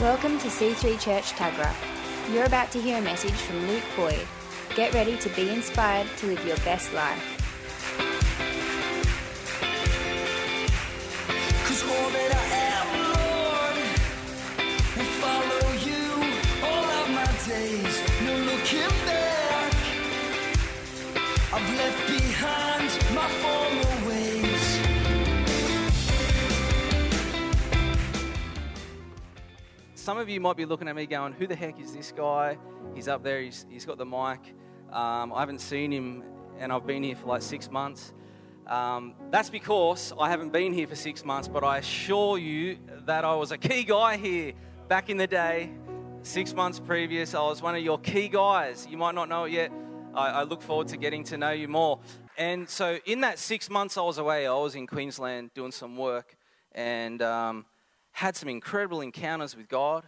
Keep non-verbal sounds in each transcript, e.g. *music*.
Welcome to C3 Church Tuggerah. You're about to hear a message from Luke Boyd. Get ready to be inspired to live your best life. Some of you might be looking at me going, Who the heck is this guy? He's up there, he's, he's got the mic. Um, I haven't seen him, and I've been here for like six months. Um, that's because I haven't been here for six months, but I assure you that I was a key guy here back in the day. Six months previous, I was one of your key guys. You might not know it yet. I, I look forward to getting to know you more. And so, in that six months I was away, I was in Queensland doing some work and um, had some incredible encounters with God.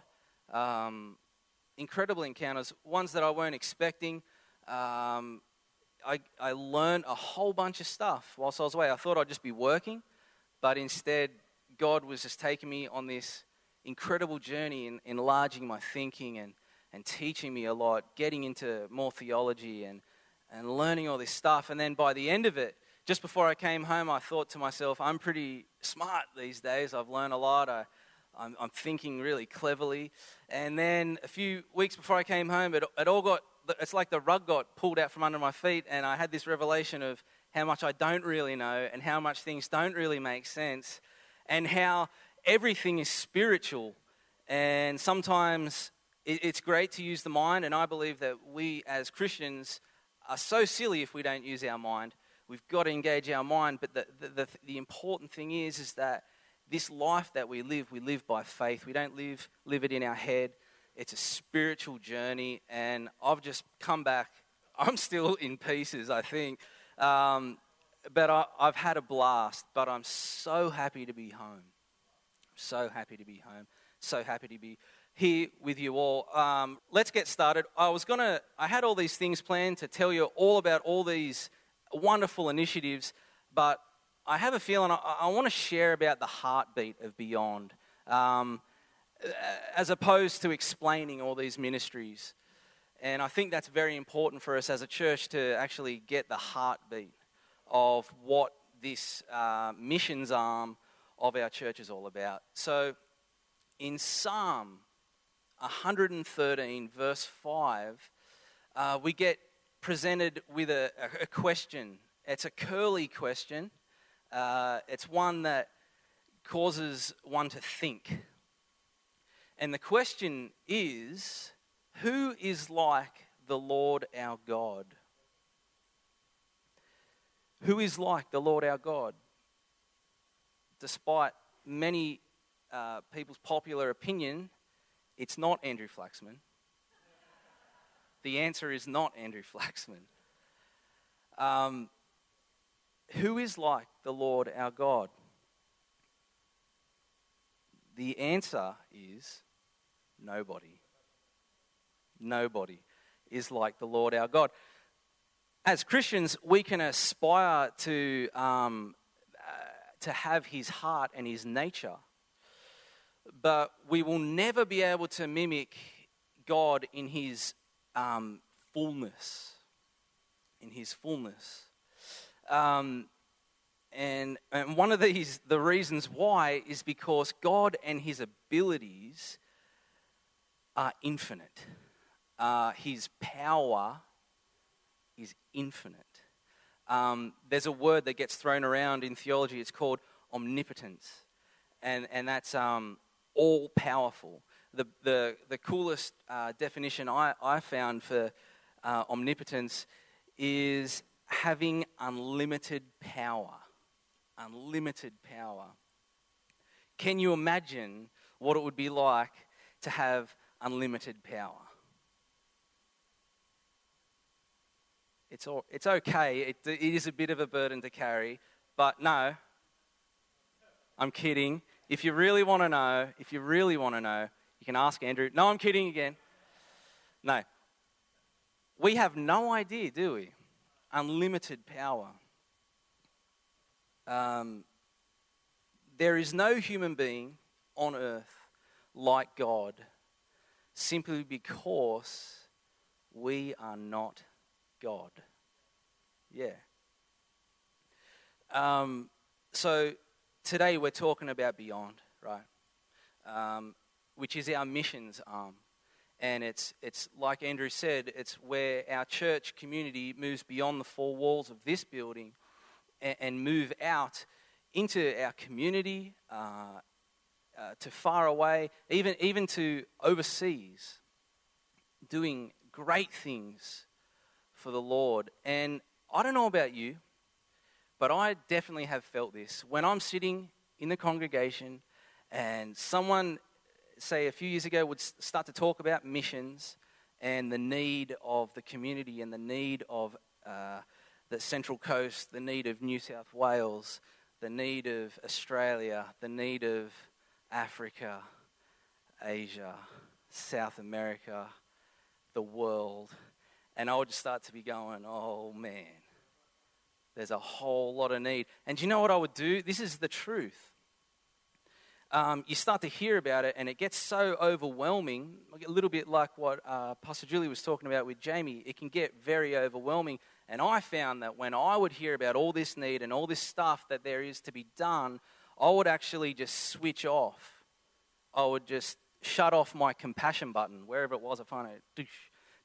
Um, incredible encounters, ones that I weren't expecting. Um, I, I learned a whole bunch of stuff whilst I was away. I thought I'd just be working, but instead, God was just taking me on this incredible journey in enlarging my thinking and, and teaching me a lot, getting into more theology and, and learning all this stuff. And then by the end of it, just before I came home, I thought to myself, I'm pretty smart these days. I've learned a lot. I, I'm, I'm thinking really cleverly. And then a few weeks before I came home, it, it all got, it's like the rug got pulled out from under my feet, and I had this revelation of how much I don't really know and how much things don't really make sense, and how everything is spiritual. And sometimes it, it's great to use the mind, and I believe that we as Christians are so silly if we don't use our mind. We've got to engage our mind, but the, the, the, the important thing is, is that this life that we live, we live by faith. We don't live, live it in our head. It's a spiritual journey, and I've just come back. *laughs* I'm still in pieces, I think. Um, but I, I've had a blast, but I'm so happy to be home. So happy to be home. So happy to be here with you all. Um, let's get started. I was gonna. I had all these things planned to tell you all about all these wonderful initiatives, but I have a feeling I, I want to share about the heartbeat of Beyond, um, as opposed to explaining all these ministries. And I think that's very important for us as a church to actually get the heartbeat of what this uh, missions arm of our church is all about. So, in Psalm 113, verse 5, uh, we get presented with a, a, question. It's a curly question, uh, it's one that causes one to think. And the question is who is like the Lord our God? Who is like the Lord our God? Despite many uh, people's popular opinion, it's not Andrew Flaxman. The answer is not Andrew Flaxman. Um, who is like the Lord our God? The answer is nobody. Nobody is like the Lord our God. As Christians, we can aspire to, um, uh, to have his heart and his nature, but we will never be able to mimic God in his um, fullness. In his fullness. Um, and, and one of these, the reasons why, is because God and his abilities are infinite. Uh, his power is infinite. Um, there's a word that gets thrown around in theology, it's called omnipotence. And, and that's um, all powerful. The, the, the coolest uh, definition I, I found for uh, omnipotence is having unlimited power. Unlimited power. Can you imagine what it would be like to have unlimited power? It's, all, it's okay, it, it is a bit of a burden to carry, but no, I'm kidding. If you really want to know, if you really want to know, you can ask Andrew. No, I'm kidding again. No. We have no idea, do we? unlimited power. Um, there is no human being on earth like God simply because we are not God. Yeah. Um, so today we're talking about Beyond, right? Um, which is our missions arm. And it's, it's like Andrew said, it's where our church community moves beyond the four walls of this building and, move out into our community, uh, uh, to far away, even, even to overseas, doing great things for the Lord. And I don't know about you, but I definitely have felt this. When I'm sitting in the congregation and someone say, a few years ago would start to talk about missions and the need of the community and the need of uh, the Central Coast, the need of New South Wales, the need of Australia, the need of Africa, Asia, South America, the world. And I would just start to be going, oh man, there's a whole lot of need. And do you know what I would do? This is the truth um, you start to hear about it and it gets so overwhelming, a little bit like what uh, Pastor Julie was talking about with Jamie. It can get very overwhelming. And I found that when I would hear about all this need and all this stuff that there is to be done, I would actually just switch off. I would just shut off my compassion button, wherever it was, I find it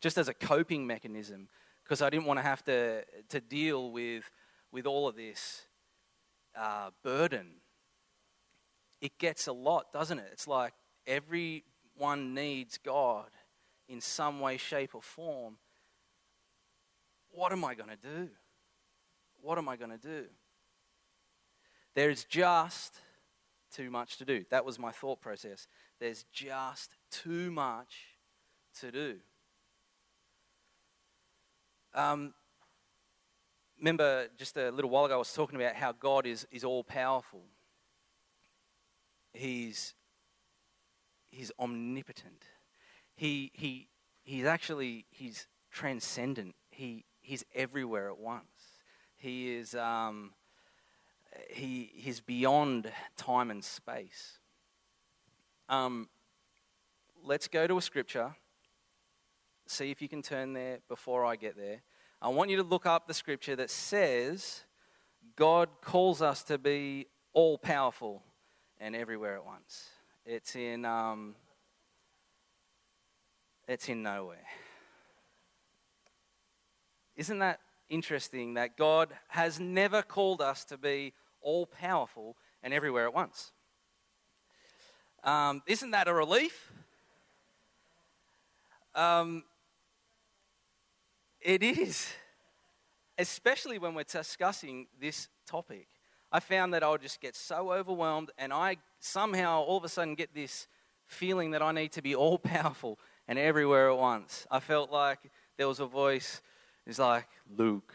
just as a coping mechanism, because I didn't want to have to, to deal with, with all of this uh, burden it gets a lot, doesn't it? It's like everyone needs God in some way, shape, or form. What am I going to do? What am I going to do? There's just too much to do. That was my thought process. There's just too much to do. Um, remember, just a little while ago, I was talking about how God is, is all powerful he's, he's omnipotent. He, he, he's actually, he's transcendent. He, he's everywhere at once. He is, um, he, he's beyond time and space. Um, let's go to a scripture. See if you can turn there before I get there. I want you to look up the scripture that says God calls us to be all powerful and everywhere at once. It's in, um, it's in nowhere. Isn't that interesting that God has never called us to be all powerful and everywhere at once? Um, isn't that a relief? Um, it is, especially when we're discussing this topic. I found that I would just get so overwhelmed, and I somehow all of a sudden get this feeling that I need to be all powerful and everywhere at once. I felt like there was a voice, it's like, Luke,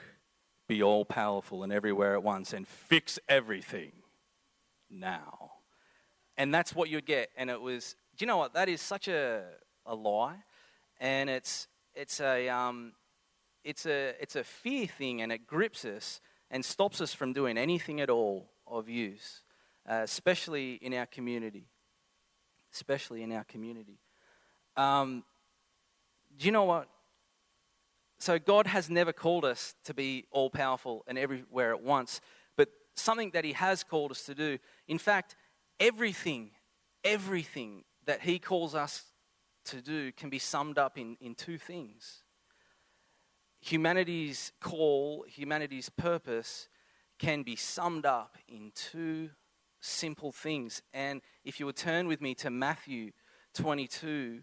be all powerful and everywhere at once and fix everything now. And that's what you'd get. And it was, do you know what? That is such a, a lie. And it's, it's, a, um, it's, a, it's a fear thing, and it grips us and stops us from doing anything at all of use, uh, especially in our community. Especially in our community. Um, do you know what? So, God has never called us to be all powerful and everywhere at once, but something that He has called us to do. In fact, everything, everything that He calls us to do can be summed up in, in two things humanity's call, humanity's purpose can be summed up in two simple things. And if you would turn with me to Matthew 22,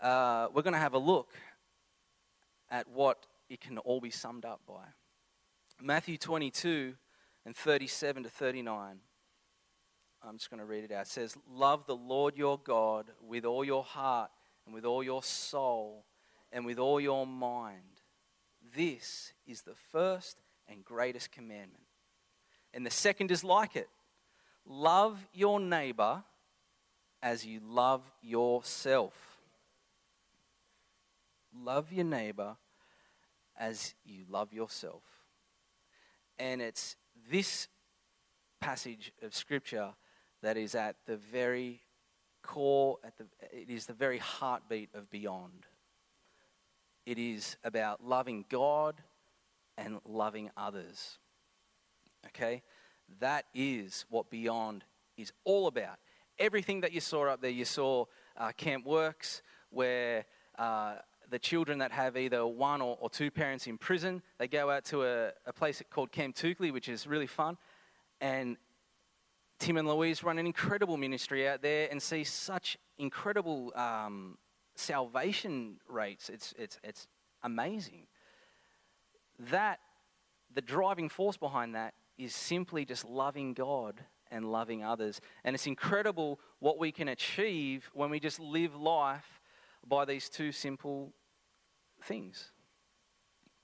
uh, we're going to have a look at what it can all be summed up by. Matthew 22 and 37 to 39. I'm just going to read it out. It says, Love the Lord your God with all your heart and with all your soul and with all your mind this is the first and greatest commandment. And the second is like it love your neighbor as you love yourself. Love your neighbor as you love yourself. And it's this passage of Scripture that is at the very core, at the, it is the very heartbeat of Beyond. It is about loving God and loving others. Okay? That is what Beyond is all about. Everything that you saw up there, you saw uh, Camp Works, where uh, the children that have either one or, or, two parents in prison, they go out to a, a place called Camp Toukley, which is really fun. And Tim and Louise run an incredible ministry out there and see such incredible um, salvation rates. It's, it's, it's amazing. That, the driving force behind that is simply just loving God and loving others. And it's incredible what we can achieve when we just live life by these two simple things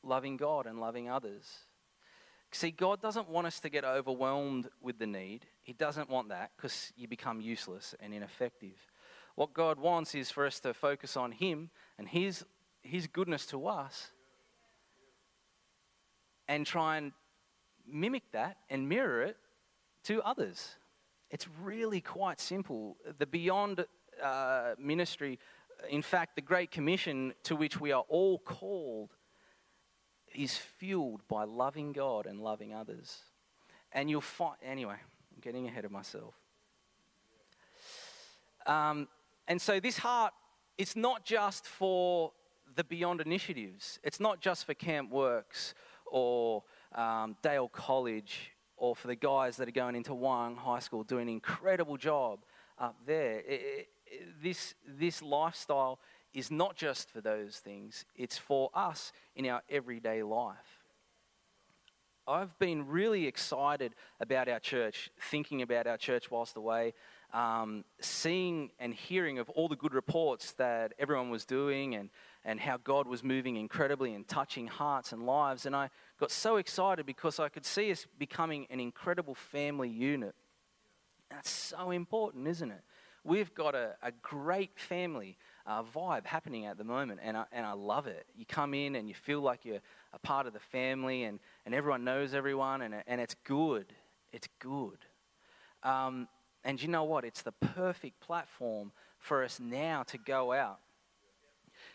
loving God and loving others. See, God doesn't want us to get overwhelmed with the need. He doesn't want that because you become useless and ineffective. What God wants is for us to focus on Him and His, His goodness to us and try and mimic that and mirror it to others. It's really quite simple. The Beyond uh, ministry, in fact, the Great Commission to which we are all called, is fueled by loving God and loving others. And you'll find, anyway, I'm getting ahead of myself. Um, and so this heart, it's not just for the Beyond initiatives. It's not just for Camp Works or um, Dale College or for the guys that are going into Wyong High School doing an incredible job up there. It, this, this lifestyle is not just for those things, it's for us in our everyday life. I've been really excited about our church, thinking about our church whilst away, um, seeing and hearing of all the good reports that everyone was doing and, and how God was moving incredibly and touching hearts and lives. And I got so excited because I could see us becoming an incredible family unit. That's so important, isn't it? We've got a, a great family uh, vibe happening at the moment, and I, and I love it. You come in and you feel like you're a part of the family, and, and everyone knows everyone, and, and it's good. It's good. Um, and you know what? It's the perfect platform for us now to go out.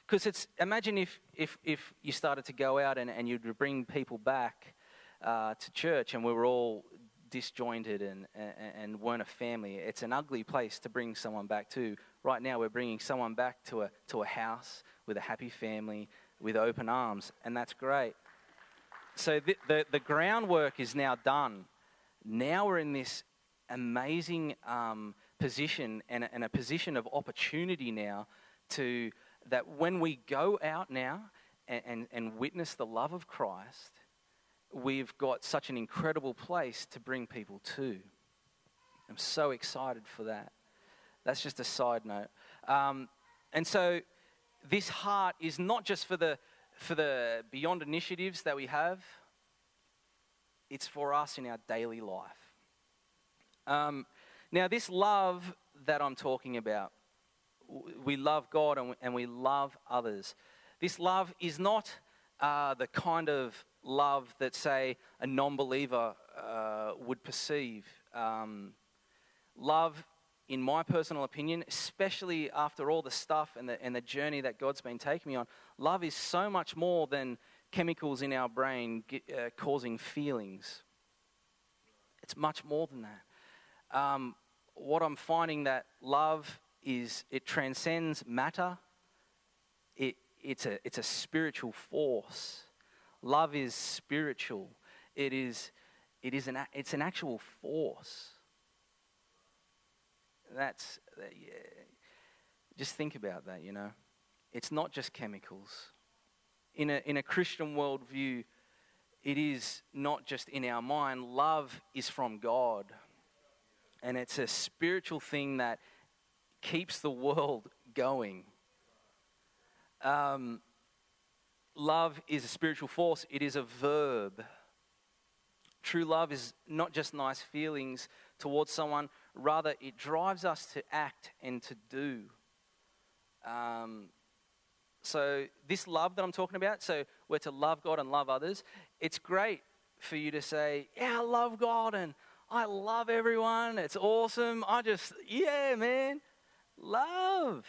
Because it's imagine if, if, if you started to go out and, and you'd bring people back uh, to church and we were all disjointed and, and, and weren't a family. It's an ugly place to bring someone back to. Right now, we're bringing someone back to a, to a house with a happy family with open arms, and that's great. So the, the, the groundwork is now done. Now we're in this amazing um, position and, and a position of opportunity now to that when we go out now and, and, and witness the love of Christ, we've got such an incredible place to bring people to. I'm so excited for that. That's just a side note. Um, and so, this heart is not just for the, for the beyond initiatives that we have, it's for us in our daily life. Um, now, this love that I'm talking about, we love God and we, and we love others. This love is not uh, the kind of love that, say, a non believer uh, would perceive. Um, love, in my personal opinion, especially after all the stuff and the, and the journey that God's been taking me on, love is so much more than chemicals in our brain uh, causing feelings. It's much more than that. Um, what I'm finding that love is it transcends matter. It, it's, a, it's a spiritual force. Love is spiritual. It is, it is an, it's an actual force. That's, uh, yeah. just think about that, you know. It's not just chemicals. In a, in a Christian worldview, it is not just in our mind. Love is from God. And it's a spiritual thing that keeps the world going. Um, love is a spiritual force, it is a verb. True love is not just nice feelings towards someone, rather, it drives us to act and to do. Um, so, this love that I'm talking about, so we're to love God and love others, it's great for you to say, Yeah, I love God and I love everyone. It's awesome. I just, yeah, man. love.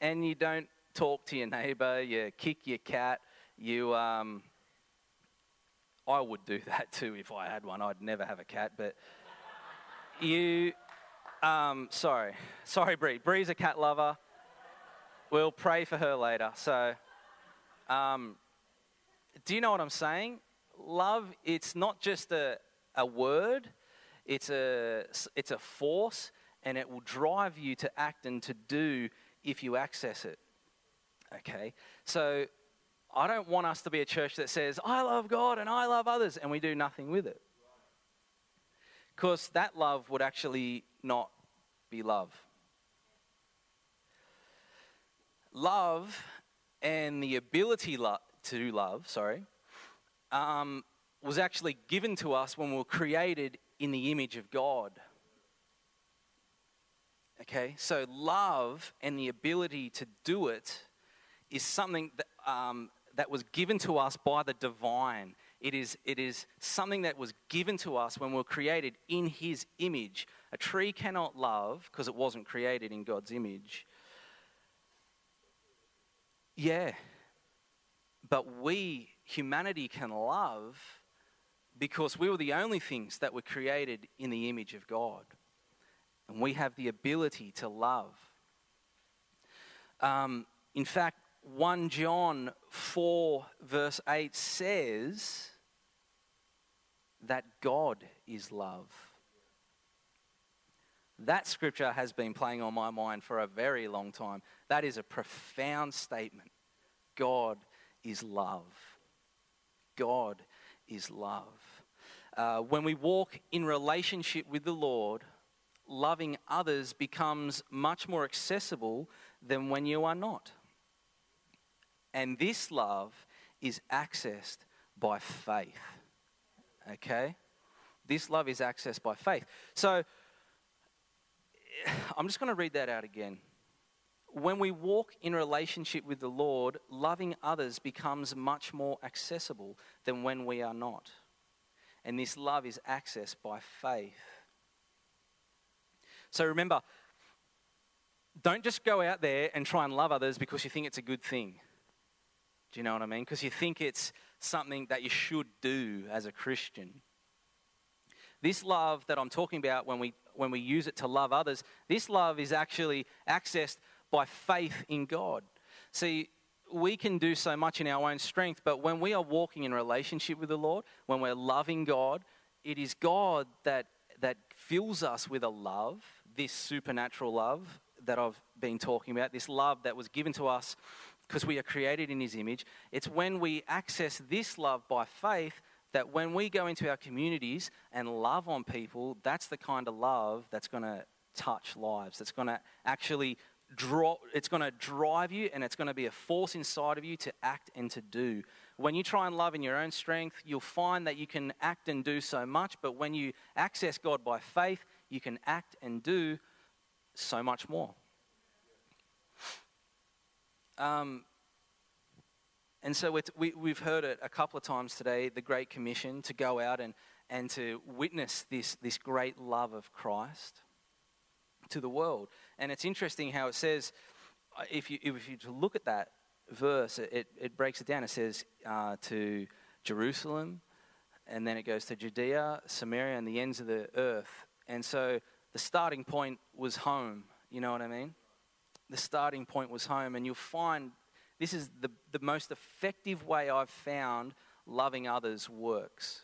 And you don't talk to your neighbor, you kick your cat, you. Um, I would do *laughs* that too if I had one. I'd never have a cat, but you. Um, sorry, sorry, Bree. Bree's a cat lover. We'll pray for her later. So, um, do you know what I'm saying? Love, it's not just a, a word, it's a, it's a force, and it will drive you to act and to do if you access it. Okay? So, I don't want us to be a church that says, I love God and I love others, and we do nothing with it. Because that love would actually not be love. Love and the ability lo- to love, sorry, um, was actually given to us when we were created in the image of God. Okay, so love and the ability to do it is something that, um, that was given to us by the divine. It is, it is something that was given to us when we were created in His image. A tree cannot love because it wasn't created in God's image. Yeah, but we, humanity, can love because we were the only things that were created in the image of God. And we have the ability to love. Um, in fact, 1 John 4, verse 8 says that God is love. That scripture has been playing on my mind for a very long time. That is a profound statement. God is love. God is love. Uh, when we walk in relationship with the Lord, loving others becomes much more accessible than when you are not. And this love is accessed by faith. Okay? This love is accessed by faith. So, *sighs* I'm just going to read that out again. When we walk in relationship with the Lord, loving others becomes much more accessible than when we are not. And this love is accessed by faith. So remember, don't just go out there and try and love others because you think it's a good thing. Do you know what I mean? Because you think it's something that you should do as a Christian. This love that I'm talking about when we, when we use it to love others, this love is actually accessed by faith in God. See, we can do so much in our own strength, but when we are walking in relationship with the Lord, when we're loving God, it is God that, that fills us with a love, this supernatural love that I've been talking about, this love that was given to us because we are created in His image. It's when we access this love by faith that when we go into our communities and love on people, that's the kind of love that's going to touch lives, that's going to actually draw, it's going to drive you and it's going to be a force inside of you to act and to do. When you try and love in your own strength, you'll find that you can act and do so much, but when you access God by faith, you can act and do so much more. Um, and so we, we've heard it a couple of times today the Great Commission to go out and, and to witness this, this great love of Christ to the world. And it's interesting how it says, uh, if you, if you look at that verse, it, it breaks it down. It says uh, to Jerusalem, and then it goes to Judea, Samaria, and the ends of the earth. And so the starting point was home. You know what I mean? The starting point was home. And you'll find this is the, the most effective way I've found loving others works.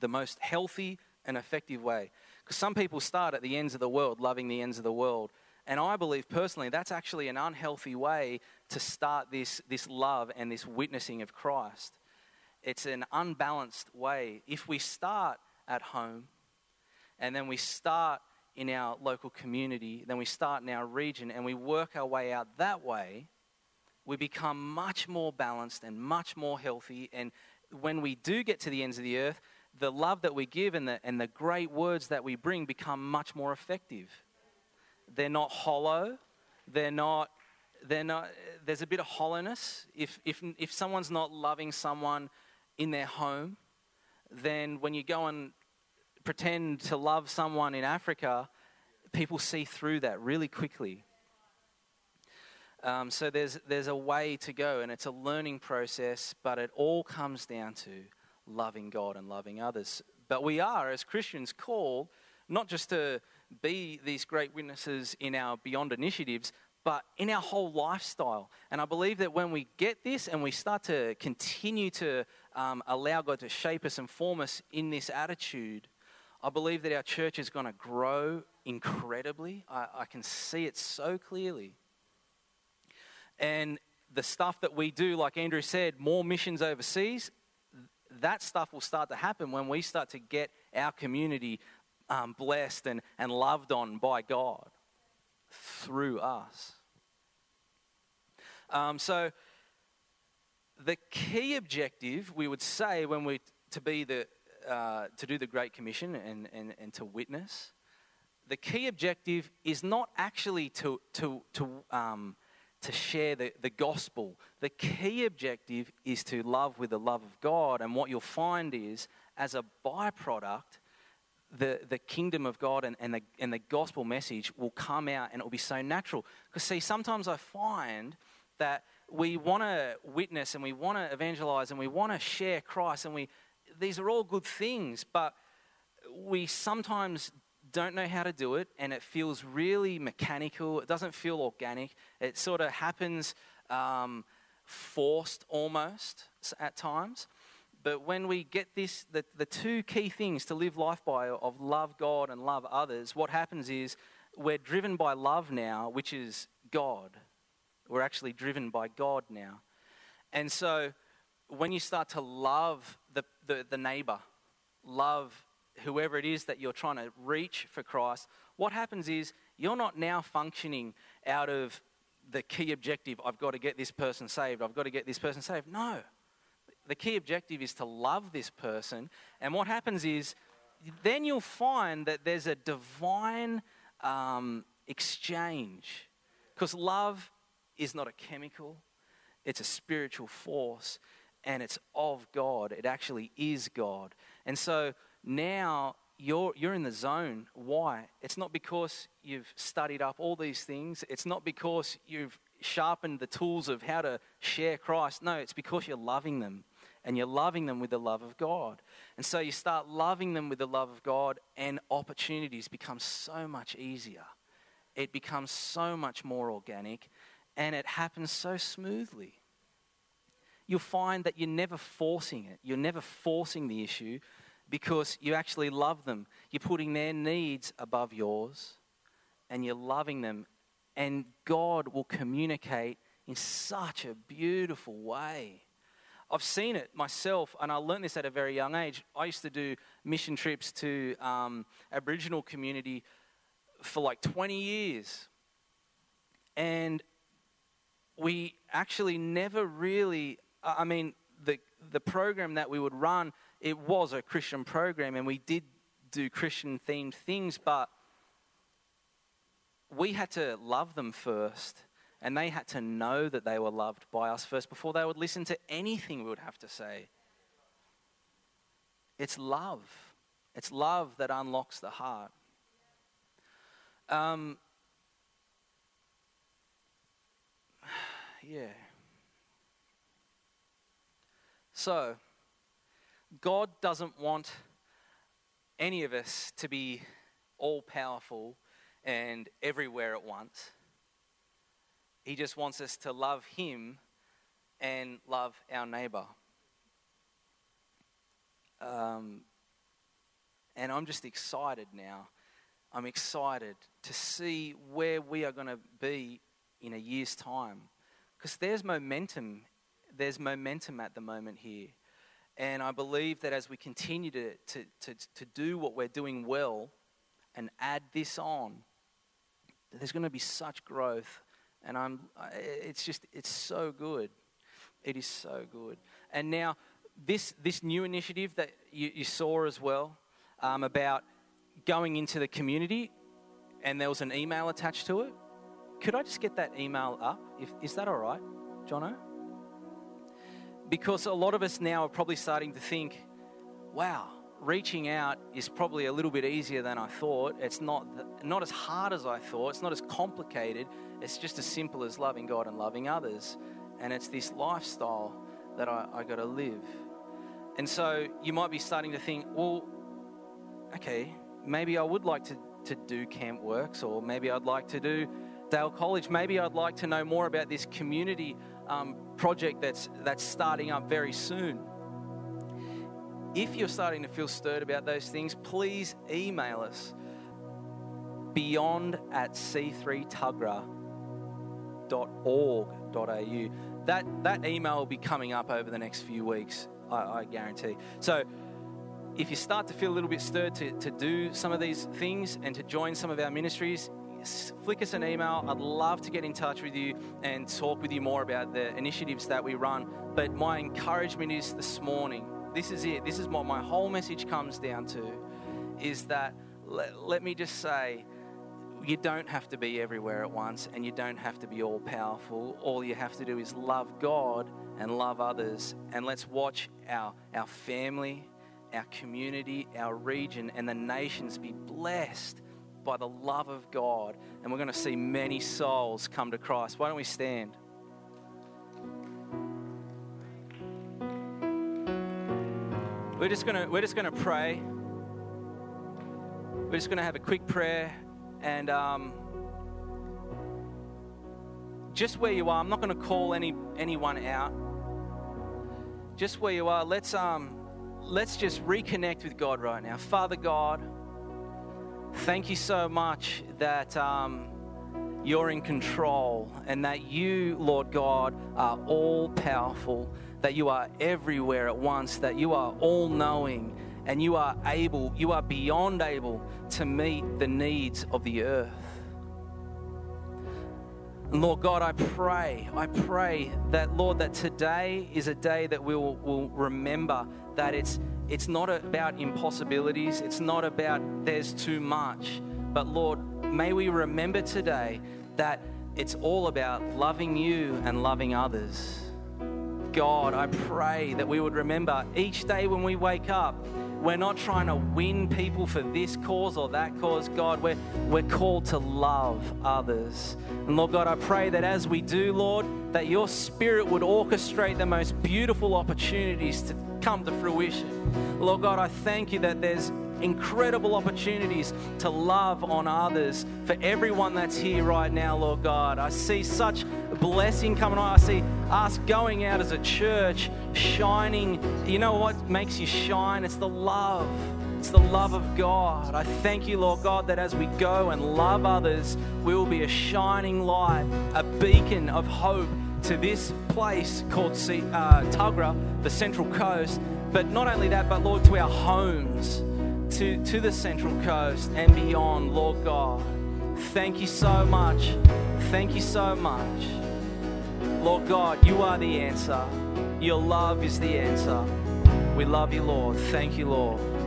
The most healthy and effective way. Because some people start at the ends of the world, loving the ends of the world. And I believe personally that's actually an unhealthy way to start this, this love and this witnessing of Christ. It's an unbalanced way. If we start at home and then we start in our local community, then we start in our region and we work our way out that way, we become much more balanced and much more healthy. And when we do get to the ends of the earth, the love that we give and the, and the great words that we bring become much more effective. They're not hollow. They're not, they're not, there's a bit of hollowness. If, if, if someone's not loving someone in their home, then when you go and pretend to love someone in Africa, people see through that really quickly. Um, so there's, there's a way to go, and it's a learning process, but it all comes down to loving God and loving others. But we are, as Christians, called not just to be these great witnesses in our Beyond initiatives, but in our whole lifestyle. And I believe that when we get this and we start to continue to um, allow God to shape us and form us in this attitude, I believe that our church is going to grow incredibly. I, I can see it so clearly. And the stuff that we do, like Andrew said, more missions overseas, that stuff will start to happen when we start to get our community um, blessed and, and loved on by God through us. Um, so, the key objective we would say when we to be the uh, to do the Great Commission and, and, and to witness, the key objective is not actually to to to um, to share the, the gospel. The key objective is to love with the love of God, and what you'll find is, as a byproduct, the, the kingdom of God and, and, the, and the gospel message will come out and it will be so natural. Because, see, sometimes I find that we want to witness and we want to evangelize and we want to share Christ, and we, these are all good things, but we sometimes don't know how to do it and it feels really mechanical. It doesn't feel organic. It sort of happens um, forced almost at times. But when we get this, the, the two key things to live life by of love God and love others, what happens is we're driven by love now, which is God. We're actually driven by God now. And so when you start to love the, the, neighbor, love whoever it is that you're trying to reach for Christ, what happens is you're not now functioning out of the key objective I've got to get this person saved, I've got to get this person saved. No the key objective is to love this person. And what happens is, then you'll find that there's a divine um, exchange. Because love is not a chemical, it's a spiritual force, and it's of God. It actually is God. And so now you're, you're in the zone. Why? It's not because you've studied up all these things, it's not because you've sharpened the tools of how to share Christ. No, it's because you're loving them and you're loving them with the love of God. And so you start loving them with the love of God, and opportunities become so much easier. It becomes so much more organic, and it happens so smoothly. You'll find that you're never forcing it, you're never forcing the issue because you actually love them. You're putting their needs above yours, and you're loving them, and God will communicate in such a beautiful way. I've seen it myself, and I learned this at a very young age. I used to do mission trips to um, Aboriginal community for like 20 years. And we actually never really, I mean, the, the program that we would run, it was a Christian program, and we did do Christian themed things, but we had to love them first and they had to know that they were loved by us first before they would listen to anything we would have to say. It's love. It's love that unlocks the heart. Um, *sighs* yeah. So, God doesn't want any of us to be all powerful and everywhere at once. He just wants us to love Him and love our neighbor. Um, and I'm just excited now. I'm excited to see where we are going to be in a year's time. Because there's momentum. There's momentum at the moment here. And I believe that as we continue to, to, to, to do what we're doing well and add this on, there's going to be such growth and I'm, it's just, it's so good. It is so good. And now, this, this new initiative that you, you saw as well um, about going into the community, and there was an email attached to it. Could I just get that email up? If, is that all right, Jono? Because a lot of us now are probably starting to think, wow, reaching out is probably a little bit easier than I thought. It's not, not as hard as I thought. It's not as complicated. It's just as simple as loving God and loving others. And it's this lifestyle that I, I got to live. And so you might be starting to think, well, okay, maybe I would like to, to do Camp Works, or maybe I'd like to do Dale College. Maybe I'd like to know more about this community um, project that's, that's starting up very soon. If you're starting to feel stirred about those things, please email us beyond at c3tuggerah.org.au. That, that email will be coming up over the next few weeks, I, I guarantee. So if you start to feel a little bit stirred to, to do some of these things and to join some of our ministries, flick us an email. I'd love to get in touch with you and talk with you more about the initiatives that we run. But my encouragement is this morning this is it. This is what my whole message comes down to is that let, let me just say, you don't have to be everywhere at once and you don't have to be all powerful. All you have to do is love God and love others. And let's watch our, our family, our community, our region, and the nations be blessed by the love of God. And we're going to see many souls come to Christ. Why don't we stand? We're just gonna we're just gonna pray. We're just gonna have a quick prayer, and um, just where you are, I'm not gonna call any anyone out. Just where you are, let's um, let's just reconnect with God right now. Father God, thank you so much that um, you're in control and that you, Lord God, are all powerful that you are everywhere at once, that you are all knowing, and you are able, you are beyond able to meet the needs of the earth. And Lord God, I pray, I pray that, Lord, that today is a day that we will, will remember that it's, it's not about impossibilities, it's not about there's too much, but Lord, may we remember today that it's all about loving you and loving others. God, I pray that we would remember each day when we wake up, we're not trying to win people for this cause or that cause, God. We're, we're called to love others. And Lord God, I pray that as we do, Lord, that your spirit would orchestrate the most beautiful opportunities to come to fruition. Lord God, I thank you that there's incredible opportunities to love on others for everyone that's here right now, Lord God. I see such blessing coming on. I see us going out as a church, shining. You know what makes you shine? It's the love. It's the love of God. I thank you, Lord God, that as we go and love others, we will be a shining light, a beacon of hope to this place called uh, Tuggerah, the Central Coast. But not only that, but Lord, to our homes to, to the Central Coast and beyond, Lord God. Thank you so much. Thank you so much. Lord God, you are the answer. Your love is the answer. We love you, Lord. Thank you, Lord.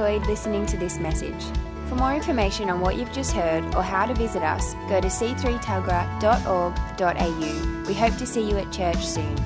Enjoyed listening to this message. For more information on what you've just heard or how to visit us, go to c3tuggerah.org.au. We hope to see you at church soon.